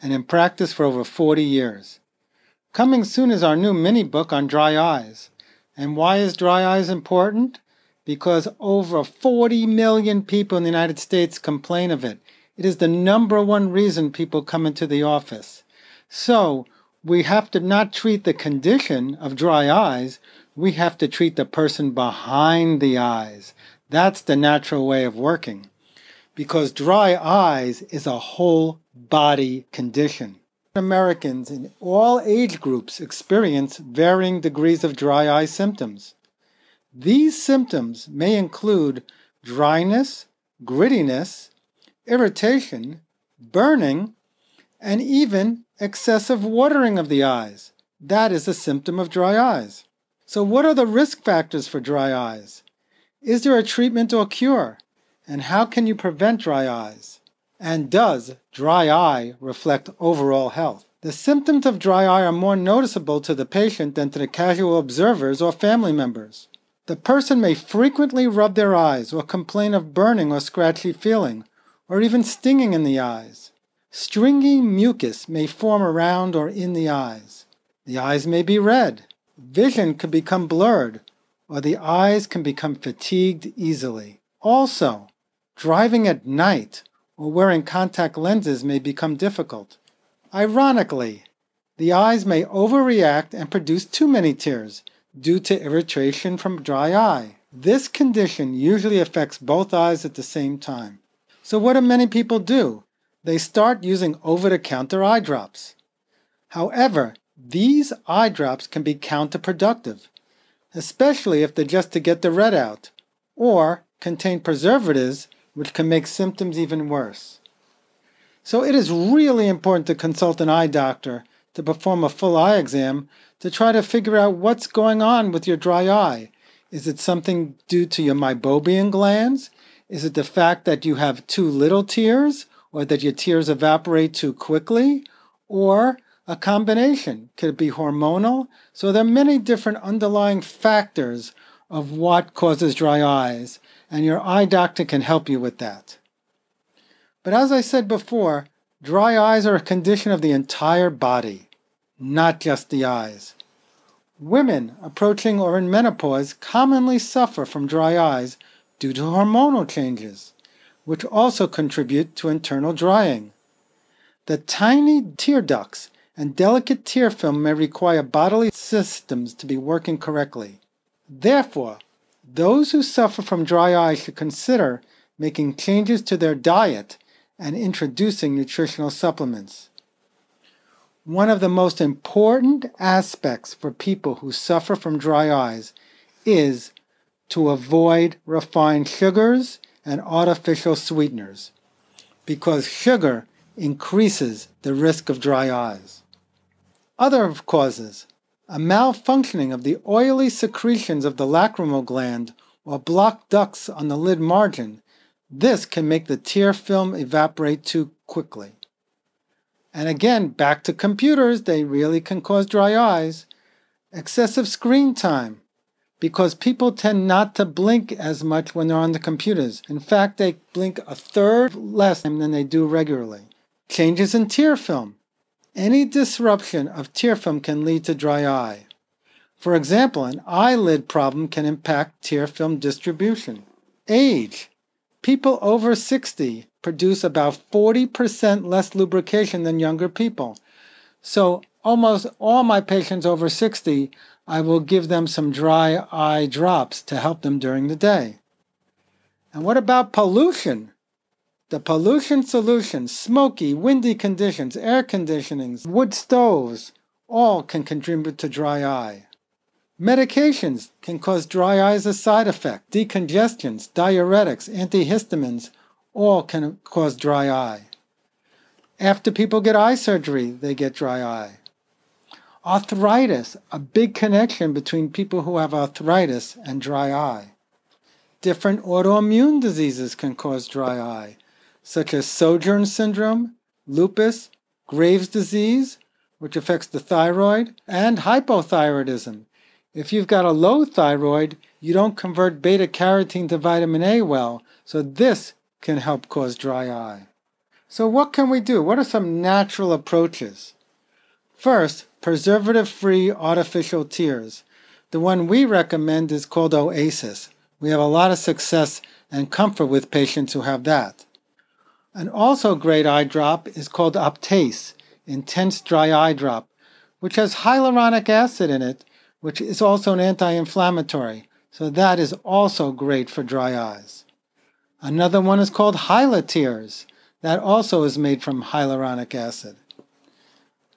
and in practice for over 40 years. Coming soon is our new mini book on dry eyes. And why is dry eyes important? Because over 40 million people in the United States complain of it. It is the number one reason people come into the office. So, we have to not treat the condition of dry eyes, we have to treat the person behind the eyes. That's the natural way of working. Because dry eyes is a whole body condition. Americans in all age groups experience varying degrees of dry eye symptoms. These symptoms may include dryness, grittiness, irritation, burning, and even excessive watering of the eyes. That is a symptom of dry eyes. So, what are the risk factors for dry eyes? Is there a treatment or cure? And how can you prevent dry eyes? And does dry eye reflect overall health? The symptoms of dry eye are more noticeable to the patient than to the casual observers or family members. The person may frequently rub their eyes or complain of burning or scratchy feeling, or even stinging in the eyes. Stringy mucus may form around or in the eyes. The eyes may be red. Vision could become blurred, or the eyes can become fatigued easily. Also, driving at night or wearing contact lenses may become difficult. Ironically, the eyes may overreact and produce too many tears due to irritation from dry eye. This condition usually affects both eyes at the same time. So, what do many people do? They start using over the counter eye drops. However, these eye drops can be counterproductive, especially if they're just to get the red out or contain preservatives which can make symptoms even worse. So it is really important to consult an eye doctor to perform a full eye exam to try to figure out what's going on with your dry eye. Is it something due to your meibomian glands? Is it the fact that you have too little tears or that your tears evaporate too quickly? Or a combination? Could it be hormonal? So there are many different underlying factors of what causes dry eyes and your eye doctor can help you with that. But as I said before, dry eyes are a condition of the entire body, not just the eyes. Women approaching or in menopause commonly suffer from dry eyes due to hormonal changes, which also contribute to internal drying. The tiny tear ducts and delicate tear film may require bodily systems to be working correctly. Therefore, those who suffer from dry eye should consider making changes to their diet and introducing nutritional supplements. One of the most important aspects for people who suffer from dry eyes is to avoid refined sugars and artificial sweeteners because sugar increases the risk of dry eyes. Other causes a malfunctioning of the oily secretions of the lacrimal gland or blocked ducts on the lid margin, this can make the tear film evaporate too quickly. And again, back to computers, they really can cause dry eyes. Excessive screen time, because people tend not to blink as much when they're on the computers. In fact, they blink a third less than they do regularly. Changes in tear film. Any disruption of tear film can lead to dry eye. For example, an eyelid problem can impact tear film distribution. Age. People over 60 produce about 40% less lubrication than younger people. So almost all my patients over 60, I will give them some dry eye drops to help them during the day. And what about pollution? The pollution solutions, smoky, windy conditions, air conditionings, wood stoves, all can contribute to dry eye. Medications can cause dry eye as a side effect. Decongestions, diuretics, antihistamines, all can cause dry eye. After people get eye surgery, they get dry eye. Arthritis, a big connection between people who have arthritis and dry eye. Different autoimmune diseases can cause dry eye such as Sjögren syndrome, lupus, Graves' disease, which affects the thyroid, and hypothyroidism. If you've got a low thyroid, you don't convert beta carotene to vitamin A well, so this can help cause dry eye. So, what can we do? What are some natural approaches? First, preservative free artificial tears. The one we recommend is called Oasis. We have a lot of success and comfort with patients who have that. An also great eye drop is called Optase, Intense Dry Eye Drop, which has hyaluronic acid in it, which is also an anti-inflammatory. So that is also great for dry eyes. Another one is called Hylatears. That also is made from hyaluronic acid.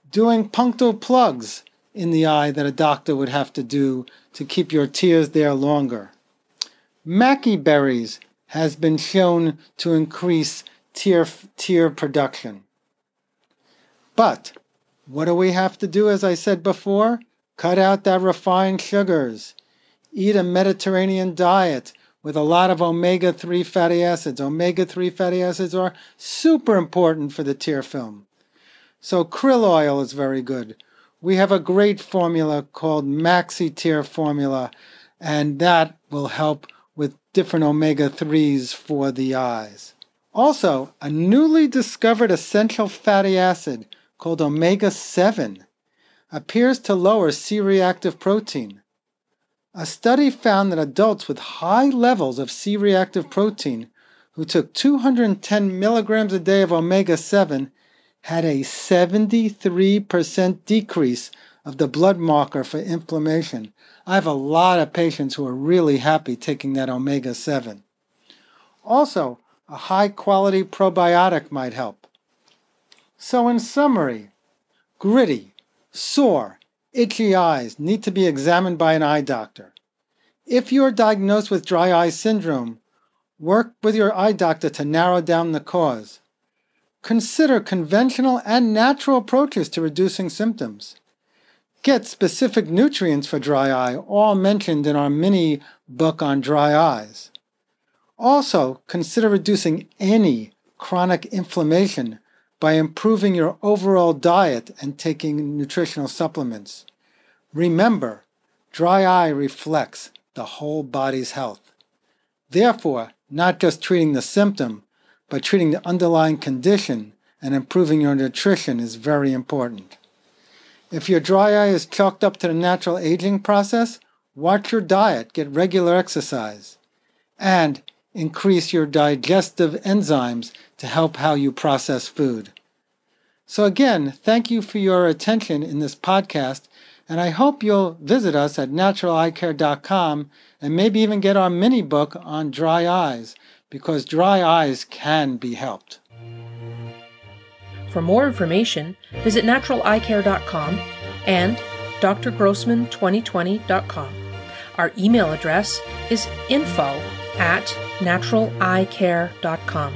Doing punctal plugs in the eye that a doctor would have to do to keep your tears there longer. Maqui berries has been shown to increase tear, tear production. But what do we have to do, as I said before? Cut out that refined sugars. Eat a Mediterranean diet with a lot of omega 3 fatty acids. Omega 3 fatty acids are super important for the tear film. So, krill oil is very good. We have a great formula called Maxi Tear Formula, and that will help with different omega 3s for the eyes. Also, a newly discovered essential fatty acid called omega 7 appears to lower C reactive protein. A study found that adults with high levels of C reactive protein who took 210 milligrams a day of omega 7 had a 73% decrease of the blood marker for inflammation. I have a lot of patients who are really happy taking that omega 7. Also, a high quality probiotic might help. So, in summary, gritty, sore, itchy eyes need to be examined by an eye doctor. If you're diagnosed with dry eye syndrome, work with your eye doctor to narrow down the cause. Consider conventional and natural approaches to reducing symptoms. Get specific nutrients for dry eye, all mentioned in our mini book on dry eyes. Also, consider reducing any chronic inflammation by improving your overall diet and taking nutritional supplements. Remember, dry eye reflects the whole body's health. Therefore, not just treating the symptom, but treating the underlying condition and improving your nutrition is very important. If your dry eye is chalked up to the natural aging process, watch your diet, get regular exercise. And increase your digestive enzymes to help how you process food. So, again, thank you for your attention in this podcast, and I hope you'll visit us at naturaleyecare.com and maybe even get our mini book on dry eyes, because dry eyes can be helped. For more information, visit naturaleyecare.com and drgrossman2020.com. Our email address is info at naturaleyecare.com.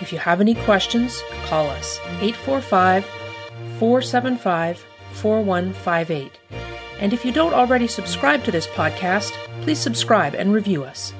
If you have any questions, call us 845 475 4158. And if you don't already subscribe to this podcast, please subscribe and review us.